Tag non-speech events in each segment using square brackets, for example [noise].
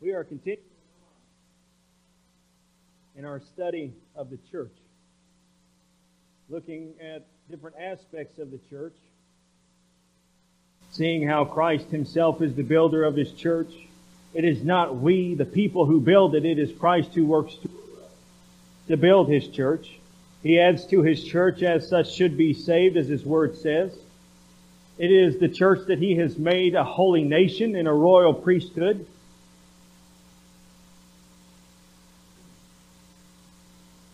We are continuing in our study of the church, looking at different aspects of the church, seeing how Christ himself is the builder of his church. It is not we, the people who build it, it is Christ who works to build his church. He adds to his church as such should be saved, as his word says. It is the church that he has made a holy nation and a royal priesthood.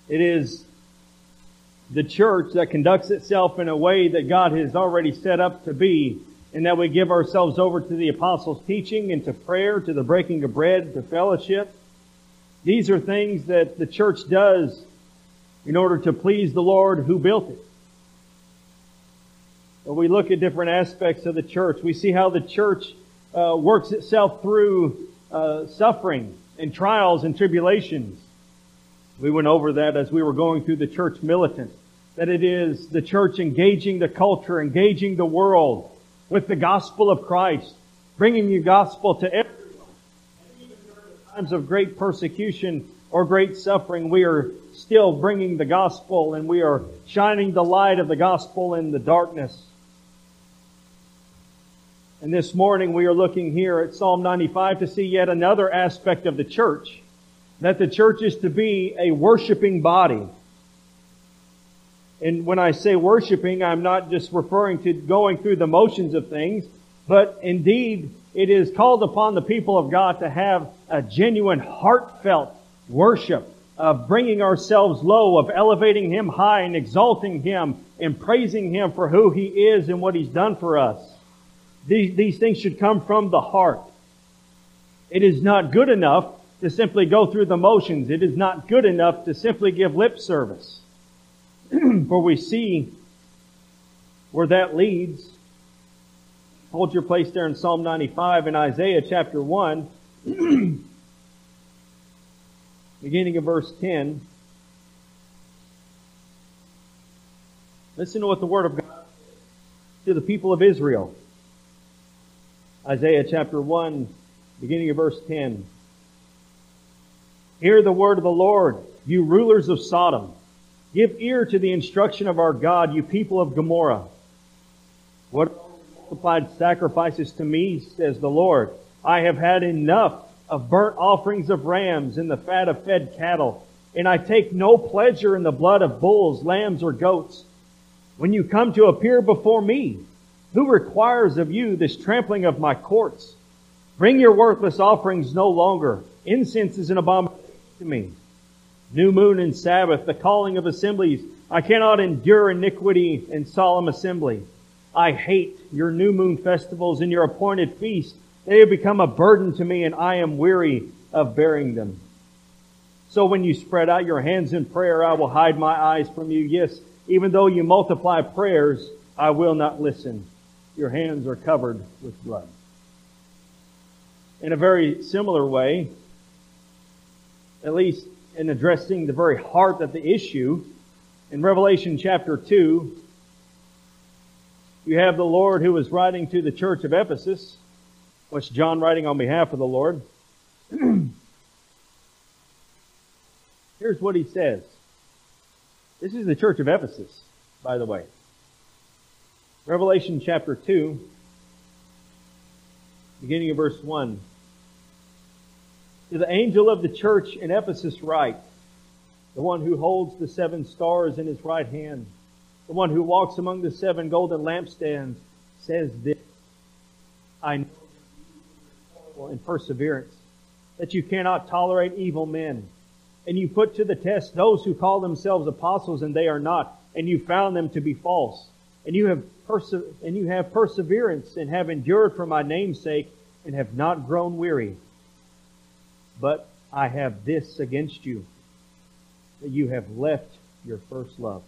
It is the church that conducts itself in a way that God has already set up to be, and that we give ourselves over to the apostles' teaching and to prayer, to the breaking of bread, to fellowship. These are things that the church does in order to please the Lord who built it. When we look at different aspects of the church, we see how the church uh, works itself through uh, suffering and trials and tribulations. We went over that as we were going through the church militant. That it is the church engaging the culture, engaging the world with the gospel of Christ, bringing the gospel to everyone. And even during times of great persecution or great suffering, we are still bringing the gospel and we are shining the light of the gospel in the darkness. And this morning we are looking here at Psalm 95 to see yet another aspect of the church that the church is to be a worshiping body. And when I say worshiping, I'm not just referring to going through the motions of things, but indeed it is called upon the people of God to have a genuine heartfelt worship of bringing ourselves low, of elevating Him high and exalting Him and praising Him for who He is and what He's done for us. These, these things should come from the heart. It is not good enough to simply go through the motions. It is not good enough to simply give lip service. [clears throat] For we see where that leads. Hold your place there in Psalm 95 and Isaiah chapter 1, [clears throat] beginning of verse 10. Listen to what the Word of God says to the people of Israel. Isaiah chapter 1, beginning of verse 10. Hear the word of the Lord, you rulers of Sodom. Give ear to the instruction of our God, you people of Gomorrah. What multiplied sacrifices to me, says the Lord. I have had enough of burnt offerings of rams and the fat of fed cattle, and I take no pleasure in the blood of bulls, lambs, or goats. When you come to appear before me, who requires of you this trampling of my courts? Bring your worthless offerings no longer. Incense is an abomination to me. New moon and Sabbath, the calling of assemblies. I cannot endure iniquity and solemn assembly. I hate your new moon festivals and your appointed feasts. They have become a burden to me and I am weary of bearing them. So when you spread out your hands in prayer, I will hide my eyes from you. Yes, even though you multiply prayers, I will not listen. Your hands are covered with blood. In a very similar way, at least in addressing the very heart of the issue. In Revelation chapter 2, you have the Lord who is writing to the church of Ephesus, which John writing on behalf of the Lord. [clears throat] Here's what he says. This is the church of Ephesus, by the way. Revelation chapter 2, beginning of verse 1. To the angel of the church in Ephesus write, the one who holds the seven stars in his right hand, the one who walks among the seven golden lampstands, says this, I know in perseverance that you cannot tolerate evil men, and you put to the test those who call themselves apostles and they are not, and you found them to be false. And you have perse- and you have perseverance and have endured for my name's sake and have not grown weary. But I have this against you, that you have left your first love.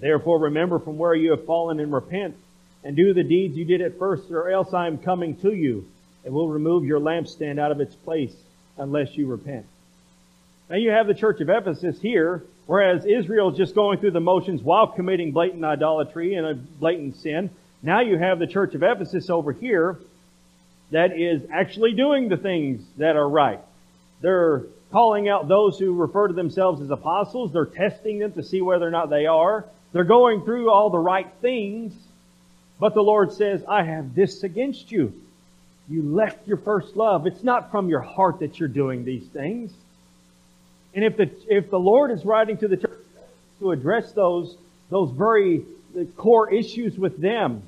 Therefore remember from where you have fallen and repent, and do the deeds you did at first, or else I am coming to you, and will remove your lampstand out of its place, unless you repent. Now you have the church of Ephesus here, whereas Israel is just going through the motions while committing blatant idolatry and a blatant sin. Now you have the church of Ephesus over here that is actually doing the things that are right. They're calling out those who refer to themselves as apostles. They're testing them to see whether or not they are. They're going through all the right things. But the Lord says, I have this against you. You left your first love. It's not from your heart that you're doing these things. And if the, if the Lord is writing to the church to address those, those very core issues with them,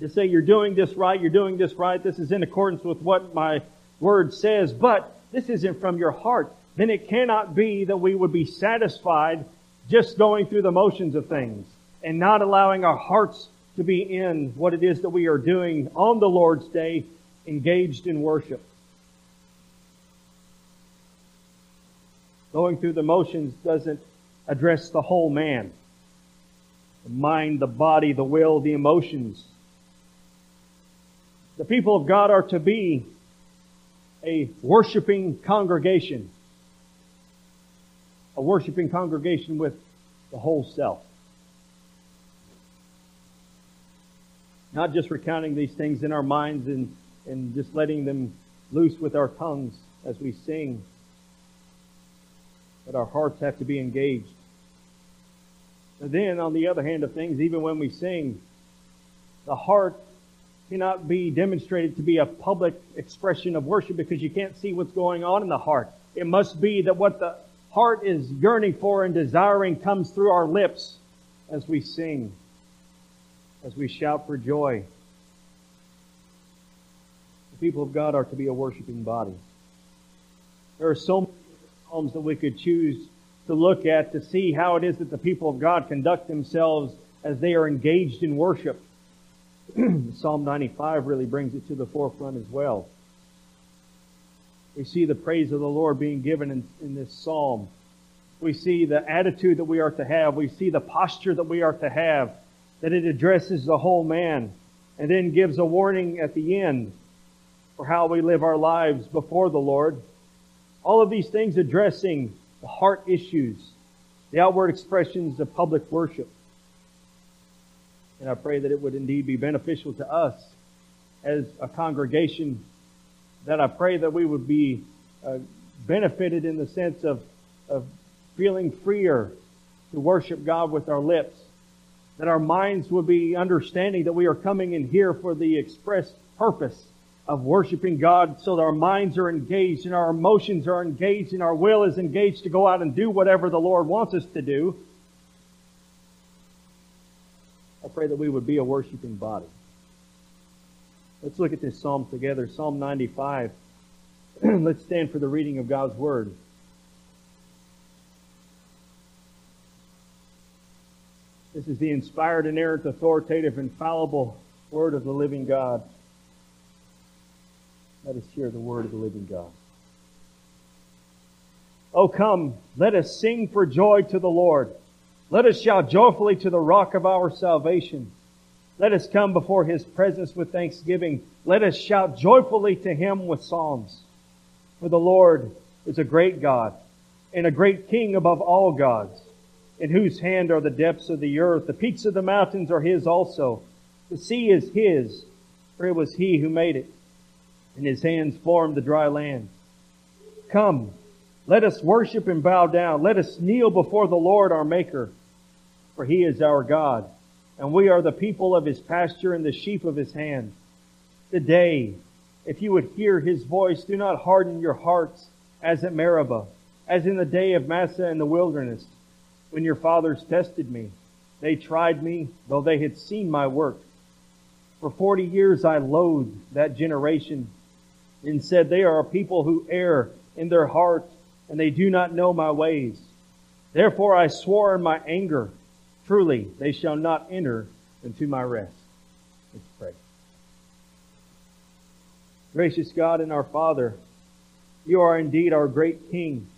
to say you're doing this right, you're doing this right, this is in accordance with what my word says, but this isn't from your heart, then it cannot be that we would be satisfied just going through the motions of things and not allowing our hearts to be in what it is that we are doing on the Lord's day, engaged in worship. Going through the motions doesn't address the whole man. The mind, the body, the will, the emotions. The people of God are to be a worshiping congregation. A worshiping congregation with the whole self. Not just recounting these things in our minds and, and just letting them loose with our tongues as we sing, but our hearts have to be engaged. And then, on the other hand of things, even when we sing, the heart cannot be demonstrated to be a public expression of worship because you can't see what's going on in the heart. It must be that what the heart is yearning for and desiring comes through our lips as we sing, as we shout for joy. The people of God are to be a worshiping body. There are so many psalms that we could choose to look at to see how it is that the people of God conduct themselves as they are engaged in worship. [clears throat] Psalm 95 really brings it to the forefront as well. We see the praise of the Lord being given in, in this psalm. We see the attitude that we are to have. We see the posture that we are to have, that it addresses the whole man, and then gives a warning at the end for how we live our lives before the Lord. All of these things addressing the heart issues, the outward expressions of public worship. And I pray that it would indeed be beneficial to us as a congregation, that I pray that we would be uh, benefited in the sense of, of feeling freer to worship God with our lips. That our minds would be understanding that we are coming in here for the express purpose of worshiping God so that our minds are engaged and our emotions are engaged and our will is engaged to go out and do whatever the Lord wants us to do. I pray that we would be a worshiping body. Let's look at this psalm together. Psalm 95. [clears throat] Let's stand for the reading of God's Word. This is the inspired, inerrant, authoritative, infallible Word of the living God. Let us hear the Word of the living God. Oh, come, let us sing for joy to the Lord. Let us shout joyfully to the rock of our salvation. Let us come before his presence with thanksgiving. Let us shout joyfully to him with psalms. For the Lord is a great God and a great King above all gods, in whose hand are the depths of the earth. The peaks of the mountains are his also. The sea is his, for it was he who made it, and his hands formed the dry land. Come, let us worship and bow down. Let us kneel before the Lord our Maker for he is our God, and we are the people of his pasture and the sheep of his hand. Today, if you would hear his voice, do not harden your hearts as at Meribah, as in the day of Massah in the wilderness, when your fathers tested me. They tried me, though they had seen my work. For forty years I loathed that generation and said, They are a people who err in their hearts, and they do not know my ways. Therefore I swore in my anger, Truly, they shall not enter into my rest. Let's pray. Gracious God and our Father, you are indeed our great King.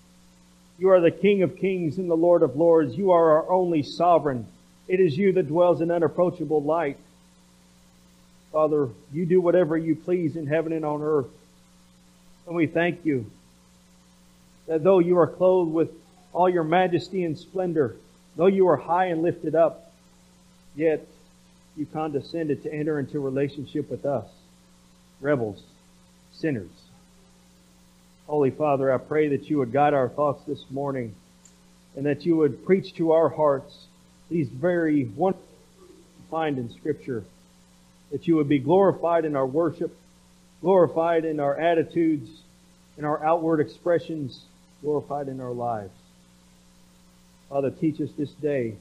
You are the King of kings and the Lord of lords. You are our only sovereign. It is you that dwells in unapproachable light. Father, you do whatever you please in heaven and on earth. And we thank you that though you are clothed with all your majesty and splendor, Though you are high and lifted up, yet you condescended to enter into relationship with us, rebels, sinners. Holy Father, I pray that you would guide our thoughts this morning and that you would preach to our hearts these very wonderful find in Scripture. That you would be glorified in our worship, glorified in our attitudes, in our outward expressions, glorified in our lives. Father, teach us this day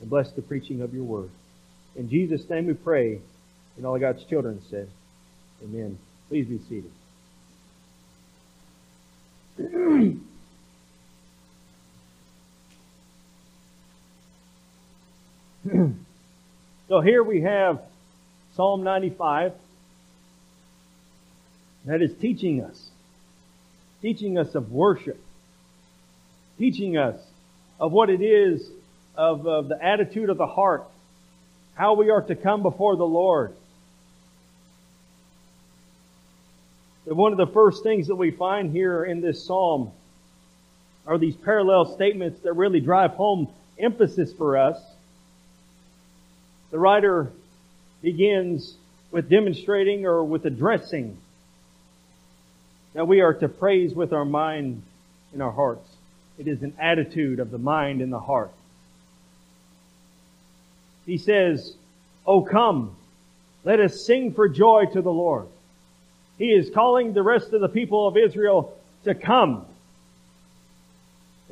and bless the preaching of your word. In Jesus' name we pray, and all God's children said, Amen. Please be seated. [clears throat] so here we have Psalm 95 that is teaching us, teaching us of worship, teaching us of what it is of, of the attitude of the heart, how we are to come before the Lord. One of the first things that we find here in this psalm are these parallel statements that really drive home emphasis for us. The writer begins with demonstrating or with addressing that we are to praise with our mind and our hearts. It is an attitude of the mind and the heart. He says, Oh come, let us sing for joy to the Lord. He is calling the rest of the people of Israel to come.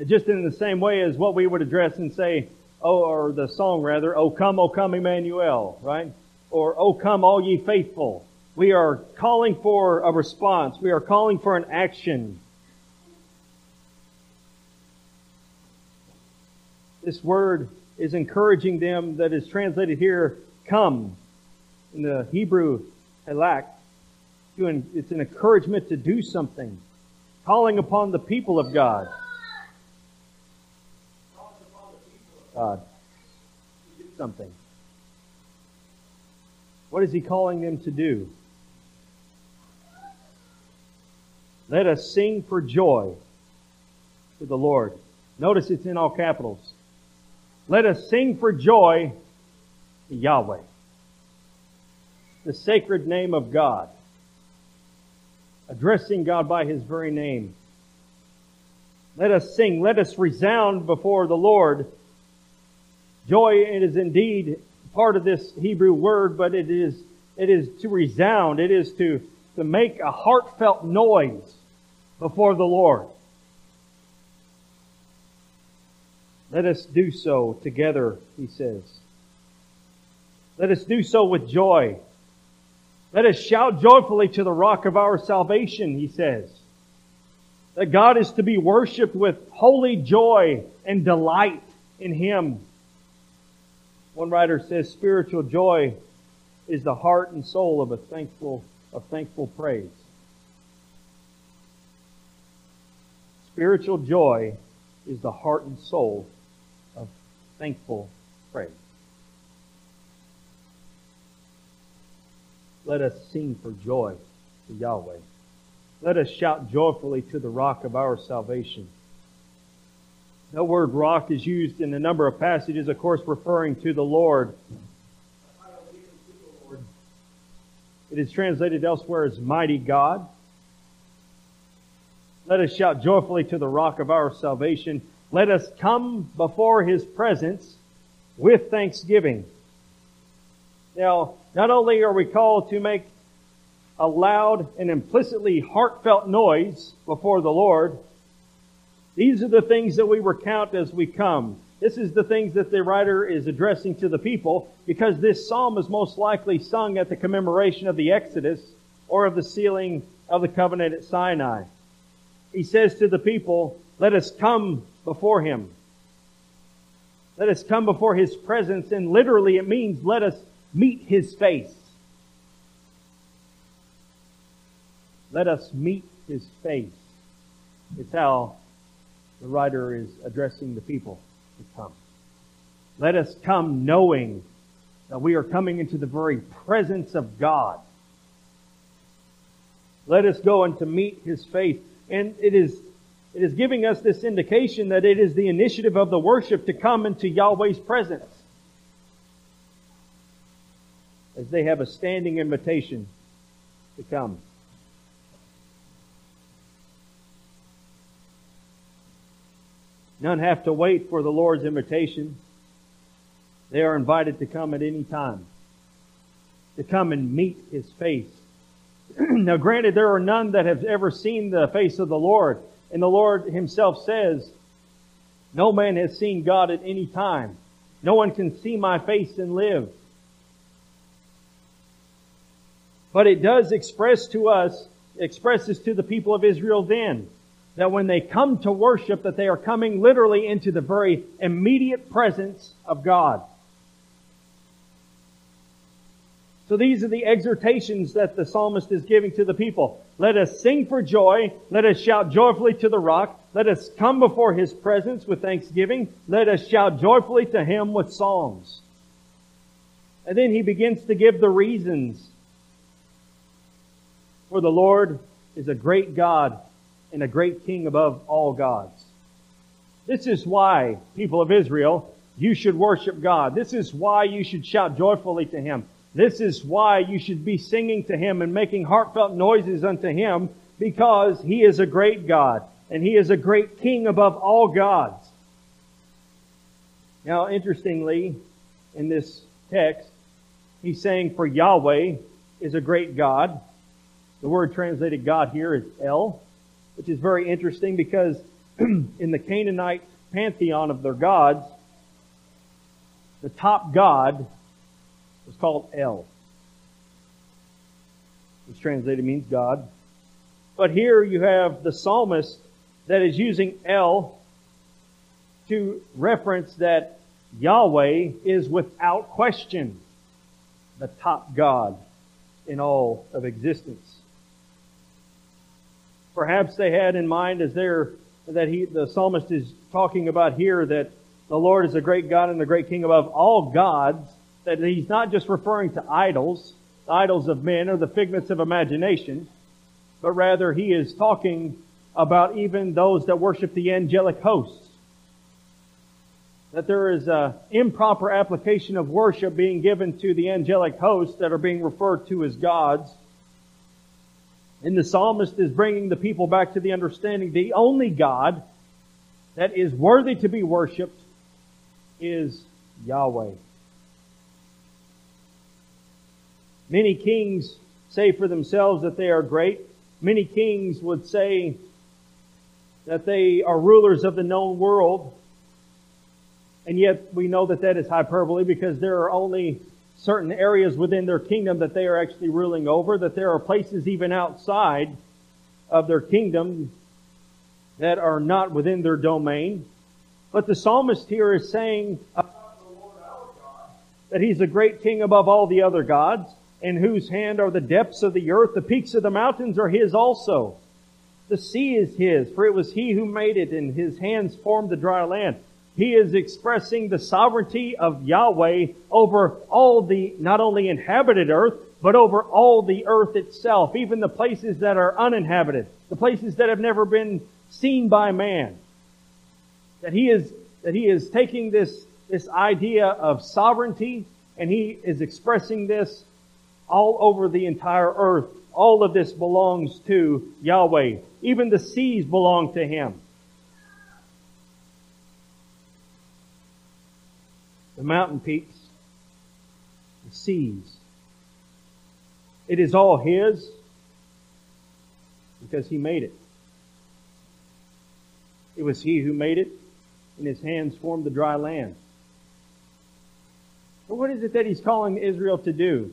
Just in the same way as what we would address and say, oh, or the song rather, Oh come, oh come Emmanuel, right? Or Oh come all ye faithful. We are calling for a response. We are calling for an action. This word is encouraging them that is translated here, come. In the Hebrew, halak, it's an encouragement to do something. Calling upon the people of God. God do something. What is he calling them to do? Let us sing for joy to the Lord. Notice it's in all capitals. Let us sing for joy Yahweh, the sacred name of God, addressing God by His very name. Let us sing, let us resound before the Lord. Joy, it is indeed part of this Hebrew word, but it is, it is to resound. It is to, to make a heartfelt noise before the Lord. Let us do so together, he says. Let us do so with joy. Let us shout joyfully to the rock of our salvation, he says. That God is to be worshiped with holy joy and delight in him. One writer says spiritual joy is the heart and soul of a thankful, of thankful praise. Spiritual joy is the heart and soul thankful praise. Let us sing for joy to Yahweh. Let us shout joyfully to the rock of our salvation. The word rock is used in a number of passages, of course, referring to the Lord. It is translated elsewhere as mighty God. Let us shout joyfully to the rock of our salvation. Let us come before his presence with thanksgiving. Now, not only are we called to make a loud and implicitly heartfelt noise before the Lord, these are the things that we recount as we come. This is the things that the writer is addressing to the people because this psalm is most likely sung at the commemoration of the Exodus or of the sealing of the covenant at Sinai he says to the people, let us come before him. Let us come before his presence, and literally it means let us meet his face. Let us meet his face. It's how the writer is addressing the people to come. Let us come knowing that we are coming into the very presence of God. Let us go and to meet his face. And it is, it is giving us this indication that it is the initiative of the worship to come into Yahweh's presence. As they have a standing invitation to come. None have to wait for the Lord's invitation. They are invited to come at any time, to come and meet His face. [clears throat] now, granted, there are none that have ever seen the face of the Lord, and the Lord Himself says, no man has seen God at any time. No one can see my face and live. But it does express to us, expresses to the people of Israel then, that when they come to worship, that they are coming literally into the very immediate presence of God. So these are the exhortations that the psalmist is giving to the people. Let us sing for joy. Let us shout joyfully to the rock. Let us come before his presence with thanksgiving. Let us shout joyfully to him with psalms. And then he begins to give the reasons. For the Lord is a great God and a great king above all gods. This is why, people of Israel, you should worship God. This is why you should shout joyfully to him. This is why you should be singing to Him and making heartfelt noises unto Him because He is a great God and He is a great King above all gods. Now, interestingly, in this text, He's saying for Yahweh is a great God. The word translated God here is El, which is very interesting because [clears throat] in the Canaanite pantheon of their gods, the top god was called El, which translated means God. But here you have the psalmist that is using El to reference that Yahweh is without question the top God in all of existence. Perhaps they had in mind as they're that he the psalmist is talking about here that the Lord is a great God and the great King above all gods that he's not just referring to idols, idols of men or the figments of imagination, but rather he is talking about even those that worship the angelic hosts. That there is an improper application of worship being given to the angelic hosts that are being referred to as gods. And the psalmist is bringing the people back to the understanding the only God that is worthy to be worshiped is Yahweh. Many kings say for themselves that they are great. Many kings would say that they are rulers of the known world. And yet we know that that is hyperbole because there are only certain areas within their kingdom that they are actually ruling over, that there are places even outside of their kingdom that are not within their domain. But the psalmist here is saying about the Lord our God that He's a great king above all the other gods in whose hand are the depths of the earth. The peaks of the mountains are his also. The sea is his, for it was he who made it, and his hands formed the dry land. He is expressing the sovereignty of Yahweh over all the, not only inhabited earth, but over all the earth itself, even the places that are uninhabited, the places that have never been seen by man. That he is, that he is taking this, this idea of sovereignty, and he is expressing this all over the entire earth. All of this belongs to Yahweh. Even the seas belong to Him. The mountain peaks, the seas. It is all His because He made it. It was He who made it, and His hands formed the dry land. But what is it that He's calling Israel to do?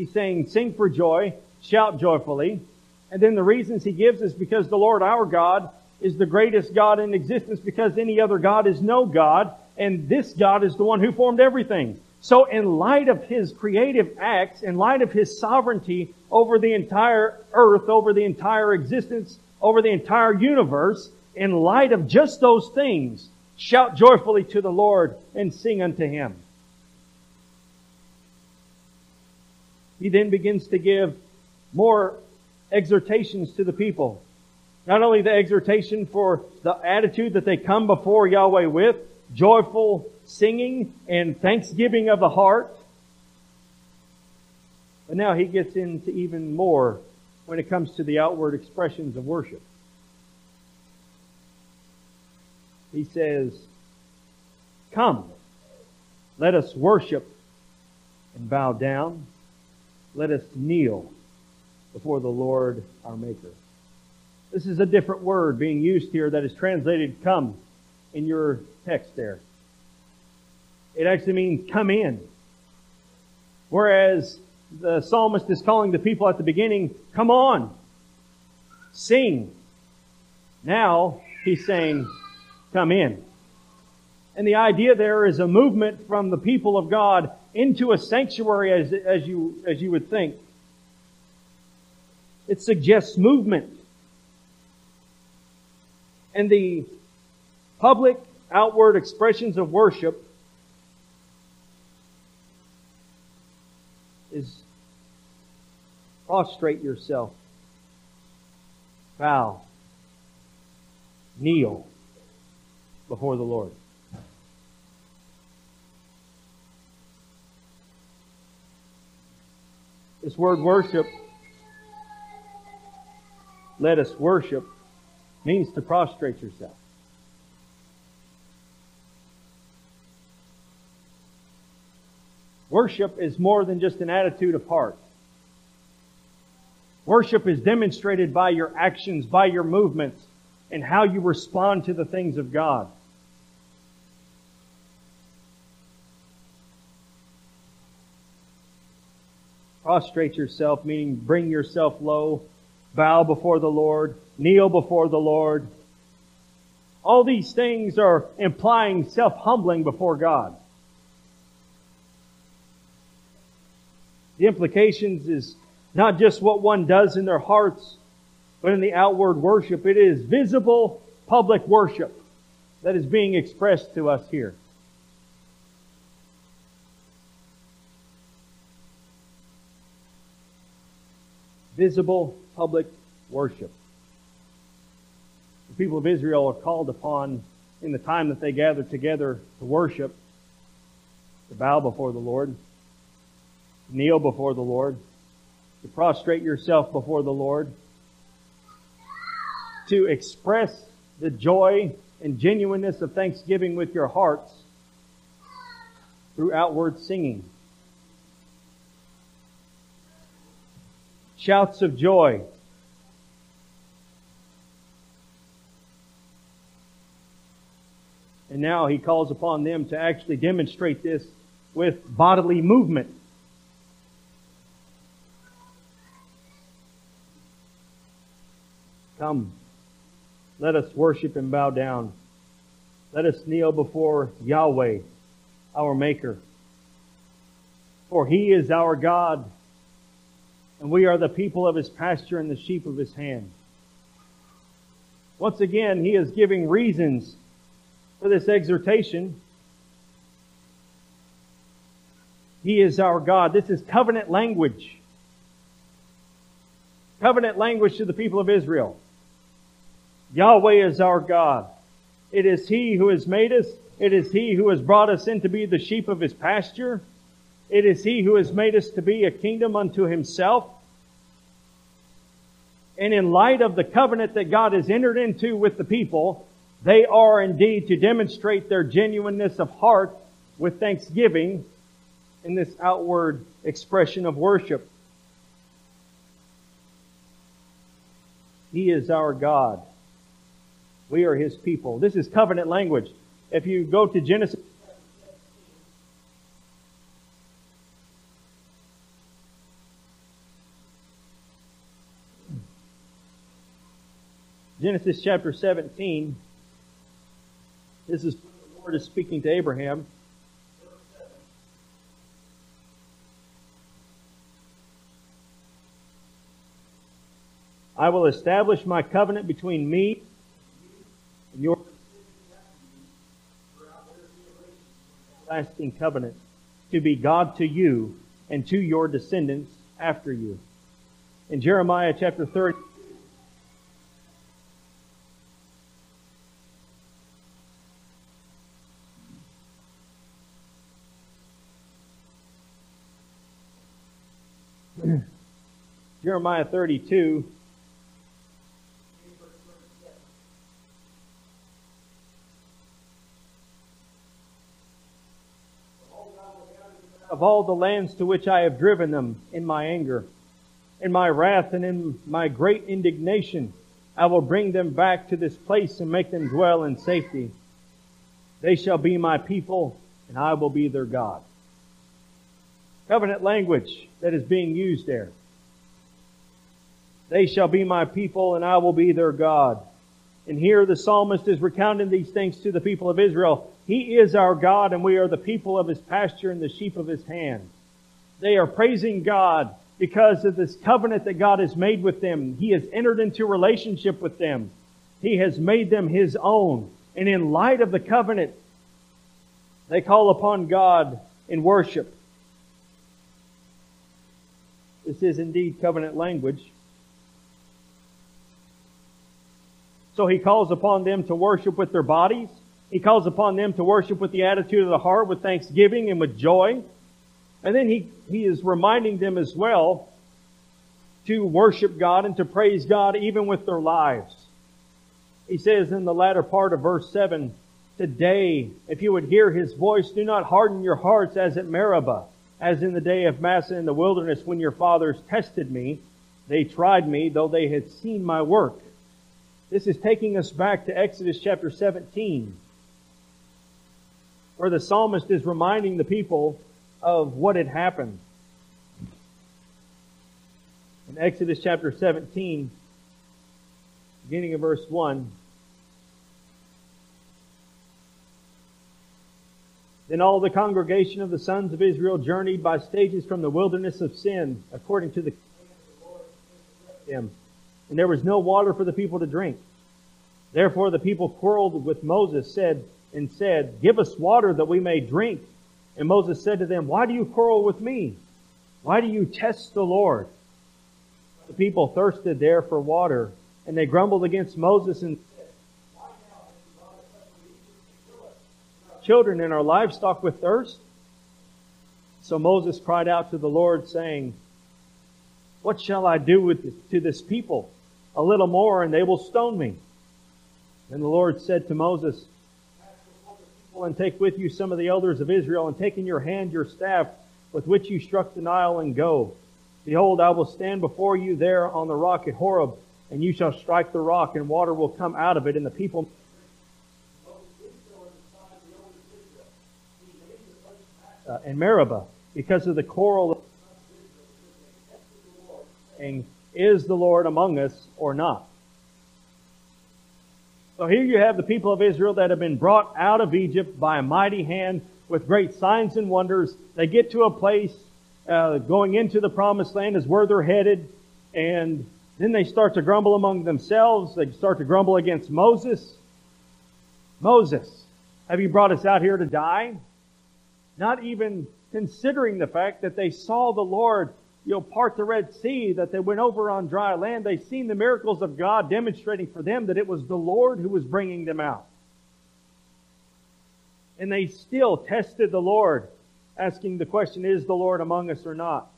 He's saying, sing for joy, shout joyfully. And then the reasons he gives is because the Lord our God is the greatest God in existence because any other God is no God. And this God is the one who formed everything. So in light of his creative acts, in light of his sovereignty over the entire earth, over the entire existence, over the entire universe, in light of just those things, shout joyfully to the Lord and sing unto him. He then begins to give more exhortations to the people. Not only the exhortation for the attitude that they come before Yahweh with, joyful singing and thanksgiving of the heart, but now he gets into even more when it comes to the outward expressions of worship. he says, Come, let us worship and bow down. Let us kneel before the Lord our Maker. This is a different word being used here that is translated come in your text there. It actually means come in. Whereas the psalmist is calling the people at the beginning, come on, sing. Now he's saying, come in. And the idea there is a movement from the people of God into a sanctuary as, as you, as you would think. It suggests movement. And the public outward expressions of worship is prostrate yourself, bow, kneel before the Lord. This word worship, let us worship, means to prostrate yourself. Worship is more than just an attitude of heart. Worship is demonstrated by your actions, by your movements, and how you respond to the things of God. Prostrate yourself, meaning bring yourself low, bow before the Lord, kneel before the Lord. All these things are implying self-humbling before God. The implications is not just what one does in their hearts, but in the outward worship. It is visible public worship that is being expressed to us here. Visible public worship. The people of Israel are called upon in the time that they gather together to worship, to bow before the Lord to kneel before the Lord, to prostrate yourself before the Lord, to express the joy and genuineness of thanksgiving with your hearts through outward singing. Shouts of joy. And now he calls upon them to actually demonstrate this with bodily movement. Come, let us worship and bow down. Let us kneel before Yahweh, our Maker. For He is our God, and we are the people of His pasture and the sheep of His hand. Once again, He is giving reasons for this exhortation. He is our God. This is covenant language. Covenant language to the people of Israel. Yahweh is our God. It is He who has made us. It is He who has brought us in to be the sheep of His pasture. It is He who has made us to be a kingdom unto Himself. And in light of the covenant that God has entered into with the people, they are indeed to demonstrate their genuineness of heart with thanksgiving in this outward expression of worship. He is our God. We are His people. This is covenant language. If you go to Genesis Genesis chapter 17. This is the Lord is speaking to Abraham. I will establish my covenant between me and your lasting covenant to be God to you and to your descendants after you. In Jeremiah chapter 30, Jeremiah 32. Of all the lands to which I have driven them in my anger, in my wrath, and in my great indignation, I will bring them back to this place and make them dwell in safety. They shall be my people, and I will be their God. Covenant language that is being used there. They shall be my people, and I will be their God. And here the psalmist is recounting these things to the people of Israel. He is our God, and we are the people of his pasture and the sheep of his hand. They are praising God because of this covenant that God has made with them. He has entered into relationship with them. He has made them His own. And in light of the covenant, they call upon God in worship. This is indeed covenant language. So he calls upon them to worship with their bodies. He calls upon them to worship with the attitude of the heart, with thanksgiving and with joy. And then he, he is reminding them as well to worship God and to praise God even with their lives. He says in the latter part of verse 7, Today, if you would hear his voice, do not harden your hearts as at Meribah, as in the day of Massah in the wilderness when your fathers tested me. They tried me, though they had seen my work. This is taking us back to Exodus chapter 17, where the psalmist is reminding the people of what had happened. In Exodus chapter 17, beginning of verse 1, Then all the congregation of the sons of Israel journeyed by stages from the wilderness of sin, according to the command of the them. And there was no water for the people to drink. Therefore the people quarreled with Moses, said, and said, Give us water that we may drink. And Moses said to them, Why do you quarrel with me? Why do you test the Lord? The people thirsted there for water, and they grumbled against Moses and children and our livestock with thirst? So Moses cried out to the Lord, saying, What shall I do with to this people? A little more, and they will stone me. And the Lord said to Moses, and take with you some of the elders of Israel, and take in your hand your staff with which you struck the Nile, and go. Behold, I will stand before you there on the rock at Horeb, and you shall strike the rock, and water will come out of it, and the people. Uh, and Meribah, because of the quarrel, saying, Is the Lord among us or not? So here you have the people of Israel that have been brought out of Egypt by a mighty hand with great signs and wonders. They get to a place uh, going into the promised land is where they're headed, and then they start to grumble among themselves. They start to grumble against Moses. Moses, have you brought us out here to die? Not even considering the fact that they saw the Lord you know, part the Red Sea, that they went over on dry land. They seen the miracles of God demonstrating for them that it was the Lord who was bringing them out. And they still tested the Lord, asking the question, is the Lord among us or not?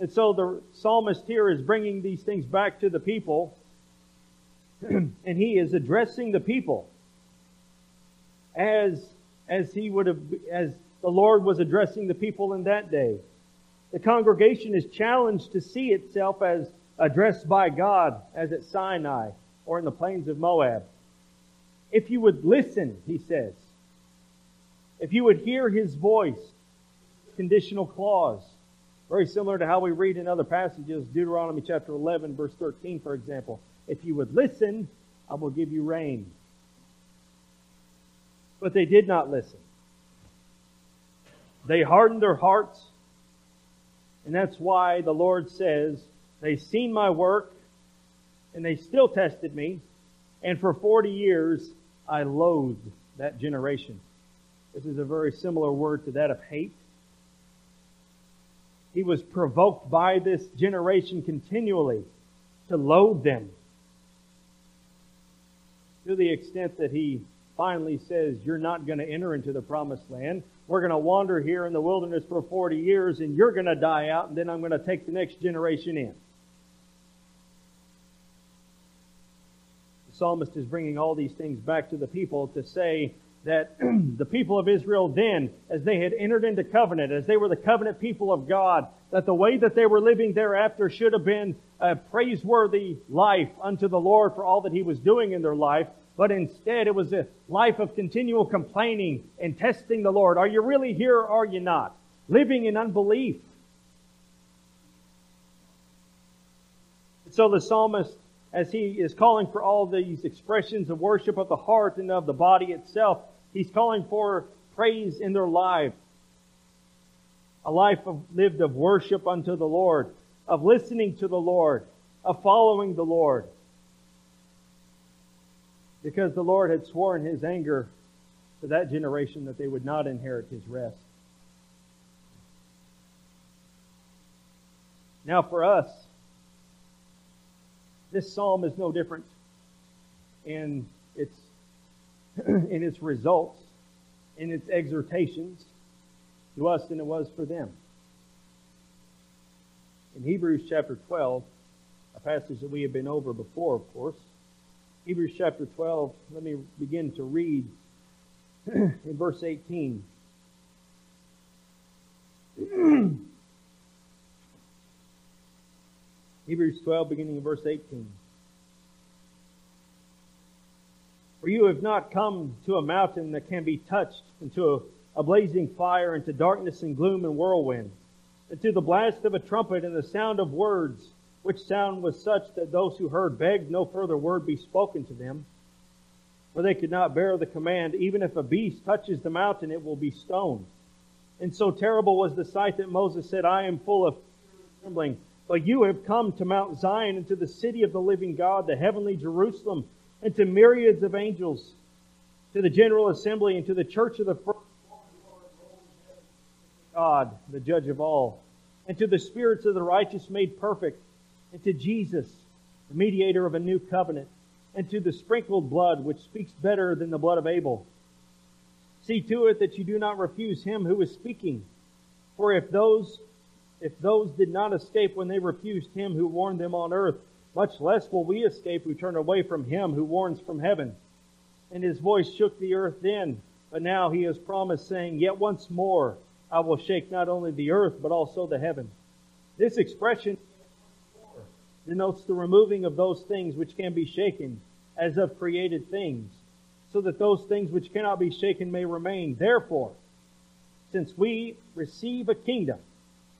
And so the psalmist here is bringing these things back to the people, [clears throat] and he is addressing the people as, as he would have, as the Lord was addressing the people in that day. The congregation is challenged to see itself as addressed by God as at Sinai or in the plains of Moab. If you would listen, he says, if you would hear his voice, conditional clause, very similar to how we read in other passages, Deuteronomy chapter 11, verse 13, for example. If you would listen, I will give you rain. But they did not listen. They hardened their hearts and that's why the Lord says, they've seen my work and they still tested me. And for 40 years, I loathed that generation. This is a very similar word to that of hate. He was provoked by this generation continually to loathe them to the extent that he finally says, You're not going to enter into the promised land. We're going to wander here in the wilderness for 40 years and you're going to die out and then I'm going to take the next generation in. The psalmist is bringing all these things back to the people to say that [clears throat] the people of Israel then, as they had entered into covenant, as they were the covenant people of God, that the way that they were living thereafter should have been a praiseworthy life unto the Lord for all that He was doing in their life, but instead it was a life of continual complaining and testing the Lord. Are you really here or are you not? Living in unbelief. So the psalmist as he is calling for all these expressions of worship of the heart and of the body itself, he's calling for praise in their life. A life of, lived of worship unto the Lord, of listening to the Lord, of following the Lord. Because the Lord had sworn his anger to that generation that they would not inherit his rest. Now for us, this psalm is no different in its [clears throat] in its results, in its exhortations to us than it was for them. In Hebrews chapter 12, a passage that we have been over before, of course, Hebrews chapter 12, let me begin to read [clears throat] in verse 18. [clears throat] Hebrews 12, beginning in verse 18. For you have not come to a mountain that can be touched, and to a, a blazing fire, and to darkness and gloom and whirlwind, and to the blast of a trumpet and the sound of words, which sound was such that those who heard begged no further word be spoken to them. For they could not bear the command, even if a beast touches the mountain, it will be stoned. And so terrible was the sight that Moses said, I am full of trembling. But you have come to Mount Zion and to the city of the living God, the heavenly Jerusalem, and to myriads of angels, to the general assembly, and to the church of the first God, the judge of all, and to the spirits of the righteous made perfect, and to Jesus, the mediator of a new covenant, and to the sprinkled blood, which speaks better than the blood of Abel. See to it that you do not refuse him who is speaking. For if those if those did not escape when they refused him who warned them on earth, much less will we escape who turn away from him who warns from heaven. And his voice shook the earth then, but now he has promised, saying, Yet once more I will shake not only the earth, but also the heaven. This expression denotes the removing of those things which can be shaken, as of created things, so that those things which cannot be shaken may remain. Therefore, since we receive a kingdom,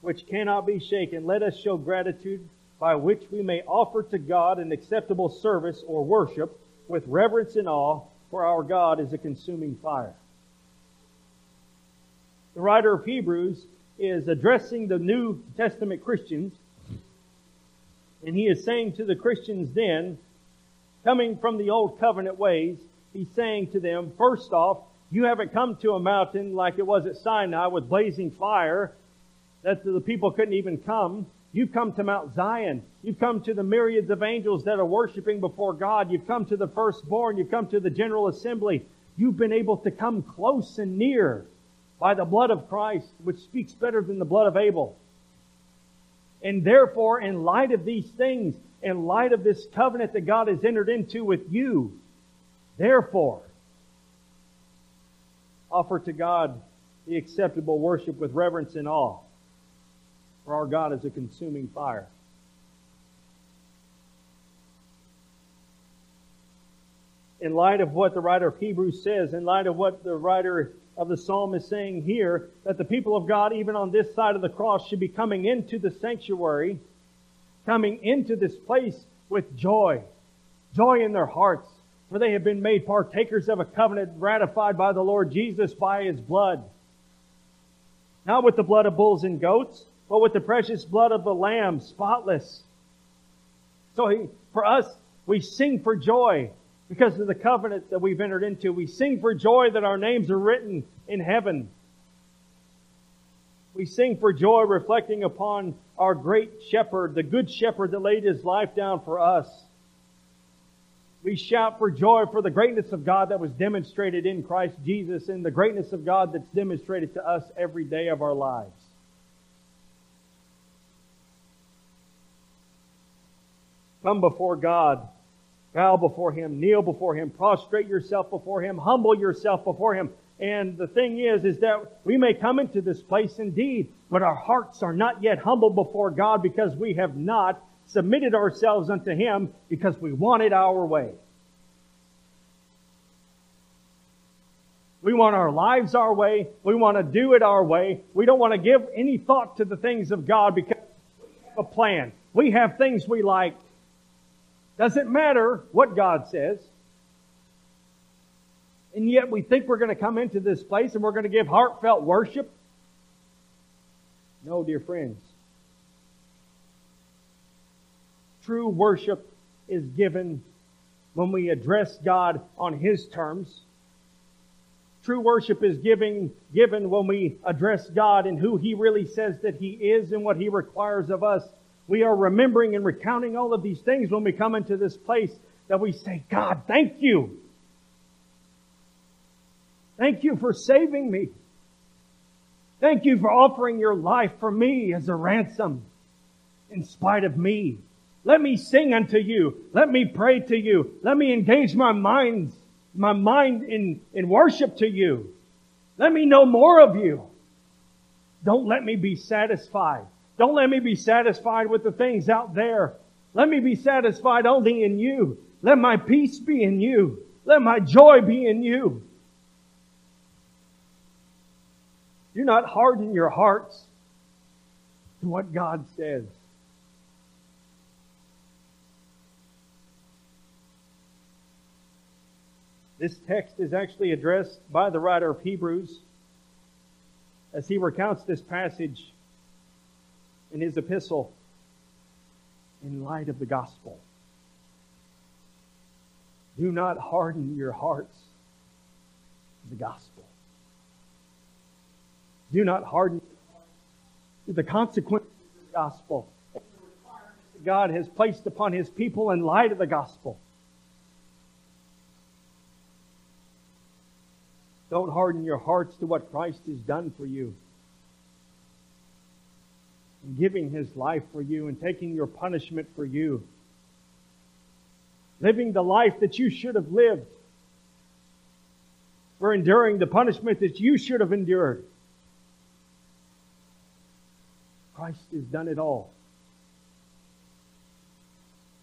which cannot be shaken, let us show gratitude by which we may offer to God an acceptable service or worship with reverence and awe, for our God is a consuming fire. The writer of Hebrews is addressing the New Testament Christians, and he is saying to the Christians then, coming from the old covenant ways, he's saying to them, first off, you haven't come to a mountain like it was at Sinai with blazing fire that the people couldn't even come. You've come to Mount Zion. You've come to the myriads of angels that are worshiping before God. You've come to the firstborn. You've come to the general assembly. You've been able to come close and near by the blood of Christ, which speaks better than the blood of Abel. And therefore, in light of these things, in light of this covenant that God has entered into with you, therefore, offer to God the acceptable worship with reverence and awe. For our God is a consuming fire. In light of what the writer of Hebrews says, in light of what the writer of the psalm is saying here, that the people of God, even on this side of the cross, should be coming into the sanctuary, coming into this place with joy, joy in their hearts, for they have been made partakers of a covenant ratified by the Lord Jesus by His blood. Not with the blood of bulls and goats, but with the precious blood of the Lamb, spotless. So he, for us, we sing for joy because of the covenant that we've entered into. We sing for joy that our names are written in heaven. We sing for joy reflecting upon our great shepherd, the good shepherd that laid his life down for us. We shout for joy for the greatness of God that was demonstrated in Christ Jesus and the greatness of God that's demonstrated to us every day of our lives. come before God Bow before Him, kneel before Him, prostrate yourself before Him, humble yourself before Him. And the thing is, is that we may come into this place indeed, but our hearts are not yet humble before God because we have not submitted ourselves unto Him because we want it our way. We want our lives our way. We want to do it our way. We don't want to give any thought to the things of God because we have a plan. We have things we like. Doesn't matter what God says. And yet we think we're going to come into this place and we're going to give heartfelt worship. No, dear friends. True worship is given when we address God on His terms. True worship is giving, given when we address God and who He really says that He is and what He requires of us. We are remembering and recounting all of these things when we come into this place that we say, God, thank you. Thank you for saving me. Thank you for offering your life for me as a ransom in spite of me. Let me sing unto you. Let me pray to you. Let me engage my minds, my mind in, in worship to you. Let me know more of you. Don't let me be satisfied don't let me be satisfied with the things out there. Let me be satisfied only in you. Let my peace be in you. Let my joy be in you. Do not harden your hearts to what God says. This text is actually addressed by the writer of Hebrews as he recounts this passage in his epistle in light of the gospel. Do not harden your hearts to the gospel. Do not harden to the consequences of the gospel. God has placed upon his people in light of the gospel. Don't harden your hearts to what Christ has done for you giving his life for you and taking your punishment for you. Living the life that you should have lived. For enduring the punishment that you should have endured. Christ has done it all.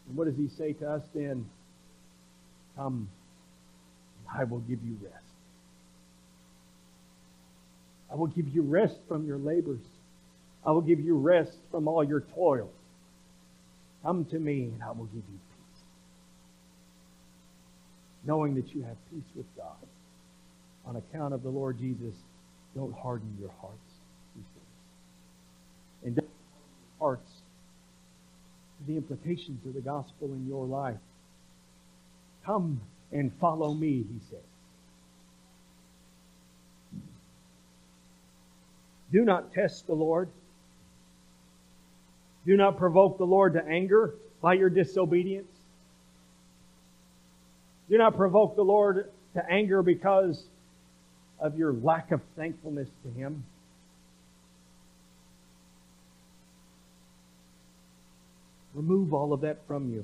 And what does he say to us then? Come, I will give you rest. I will give you rest from your labors. I will give you rest from all your toils. Come to me and I will give you peace. Knowing that you have peace with God. On account of the Lord Jesus, don't harden your hearts. And don't harden your hearts to the implications of the gospel in your life. Come and follow me, he says. Do not test the Lord. Do not provoke the Lord to anger by your disobedience. Do not provoke the Lord to anger because of your lack of thankfulness to Him. Remove all of that from you.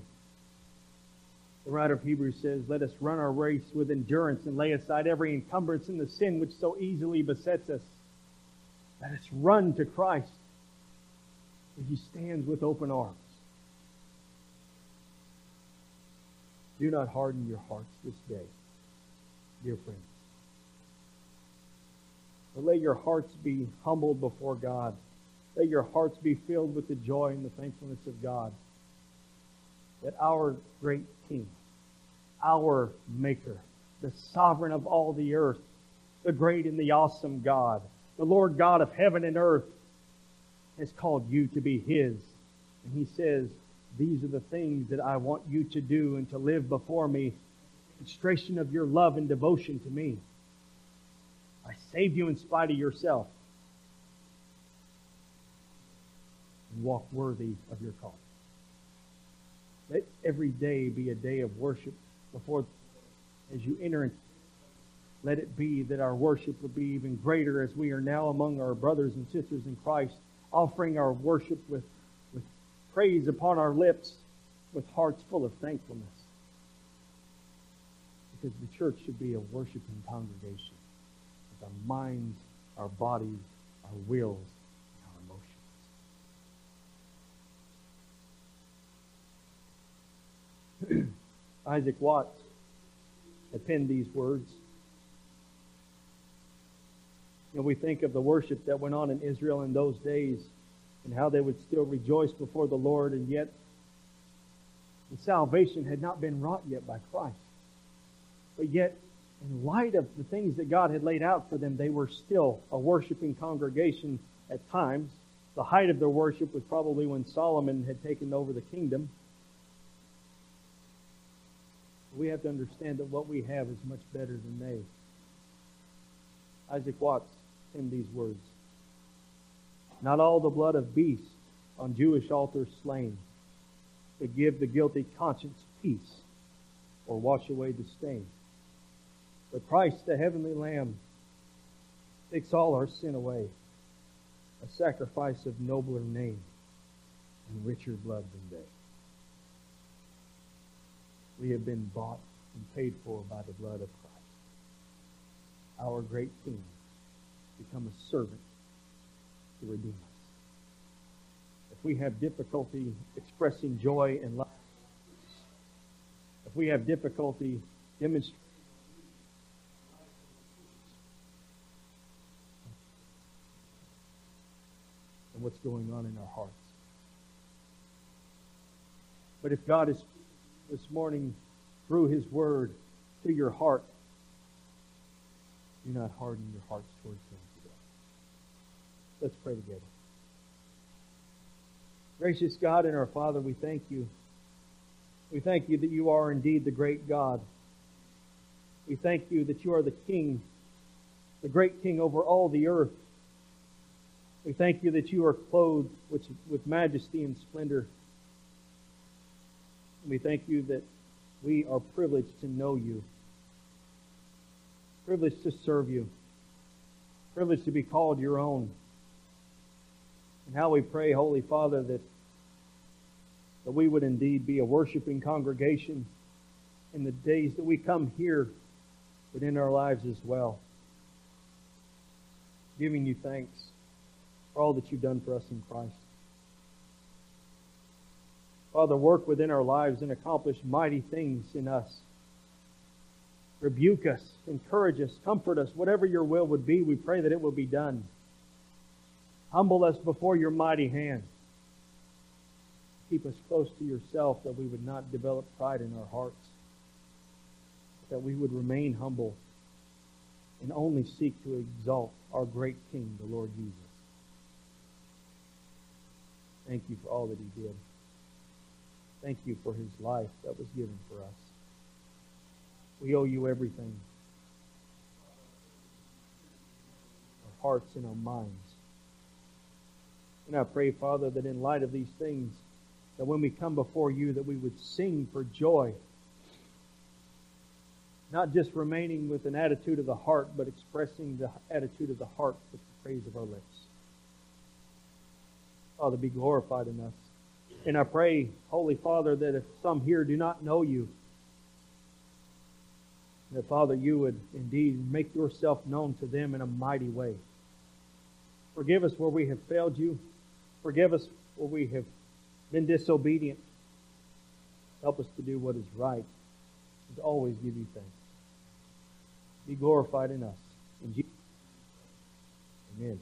The writer of Hebrews says, Let us run our race with endurance and lay aside every encumbrance and the sin which so easily besets us. Let us run to Christ he stands with open arms. Do not harden your hearts this day, dear friends. But let your hearts be humbled before God. Let your hearts be filled with the joy and the thankfulness of God. That our great King, our Maker, the sovereign of all the earth, the great and the awesome God, the Lord God of heaven and earth, has called you to be His. And He says, These are the things that I want you to do and to live before me. Demonstration of your love and devotion to me. I saved you in spite of yourself. And walk worthy of your call. Let every day be a day of worship before as you enter let it be that our worship will be even greater as we are now among our brothers and sisters in Christ offering our worship with, with praise upon our lips, with hearts full of thankfulness. Because the church should be a worshiping congregation with our minds, our bodies, our wills, our emotions. [clears throat] Isaac Watts penned these words. Know, we think of the worship that went on in Israel in those days and how they would still rejoice before the Lord, and yet the salvation had not been wrought yet by Christ. But yet, in light of the things that God had laid out for them, they were still a worshiping congregation at times. The height of their worship was probably when Solomon had taken over the kingdom. We have to understand that what we have is much better than they. Isaac Watts penned these words. Not all the blood of beasts on Jewish altars slain to give the guilty conscience peace or wash away the stain. But Christ, the heavenly Lamb, takes all our sin away, a sacrifice of nobler name and richer blood than they. We have been bought and paid for by the blood of Christ. Our great King become a servant to redeem us. If we have difficulty expressing joy and love, if we have difficulty demonstrating and what's going on in our hearts. But if God is this morning through His Word to your heart, do not harden your hearts towards Him. Let's pray together. Gracious God and our Father, we thank you. We thank you that you are indeed the great God. We thank you that you are the King, the great King over all the earth. We thank you that you are clothed with, with majesty and splendor. We thank you that we are privileged to know you, privileged to serve you, privileged to be called your own. And how we pray, Holy Father, that, that we would indeed be a worshiping congregation in the days that we come here, but in our lives as well. Giving you thanks for all that you've done for us in Christ. Father, work within our lives and accomplish mighty things in us. Rebuke us, encourage us, comfort us, whatever your will would be, we pray that it will be done. Humble us before your mighty hand. Keep us close to yourself that we would not develop pride in our hearts, that we would remain humble and only seek to exalt our great King, the Lord Jesus. Thank you for all that he did. Thank you for his life that was given for us. We owe you everything. Our hearts and our minds. And I pray, Father, that in light of these things, that when we come before you, that we would sing for joy. Not just remaining with an attitude of the heart, but expressing the attitude of the heart with the praise of our lips. Father, be glorified in us. And I pray, Holy Father, that if some here do not know you, that Father, you would indeed make yourself known to them in a mighty way. Forgive us where we have failed you. Forgive us where we have been disobedient. Help us to do what is right and to always give you thanks. Be glorified in us. In Jesus' Amen.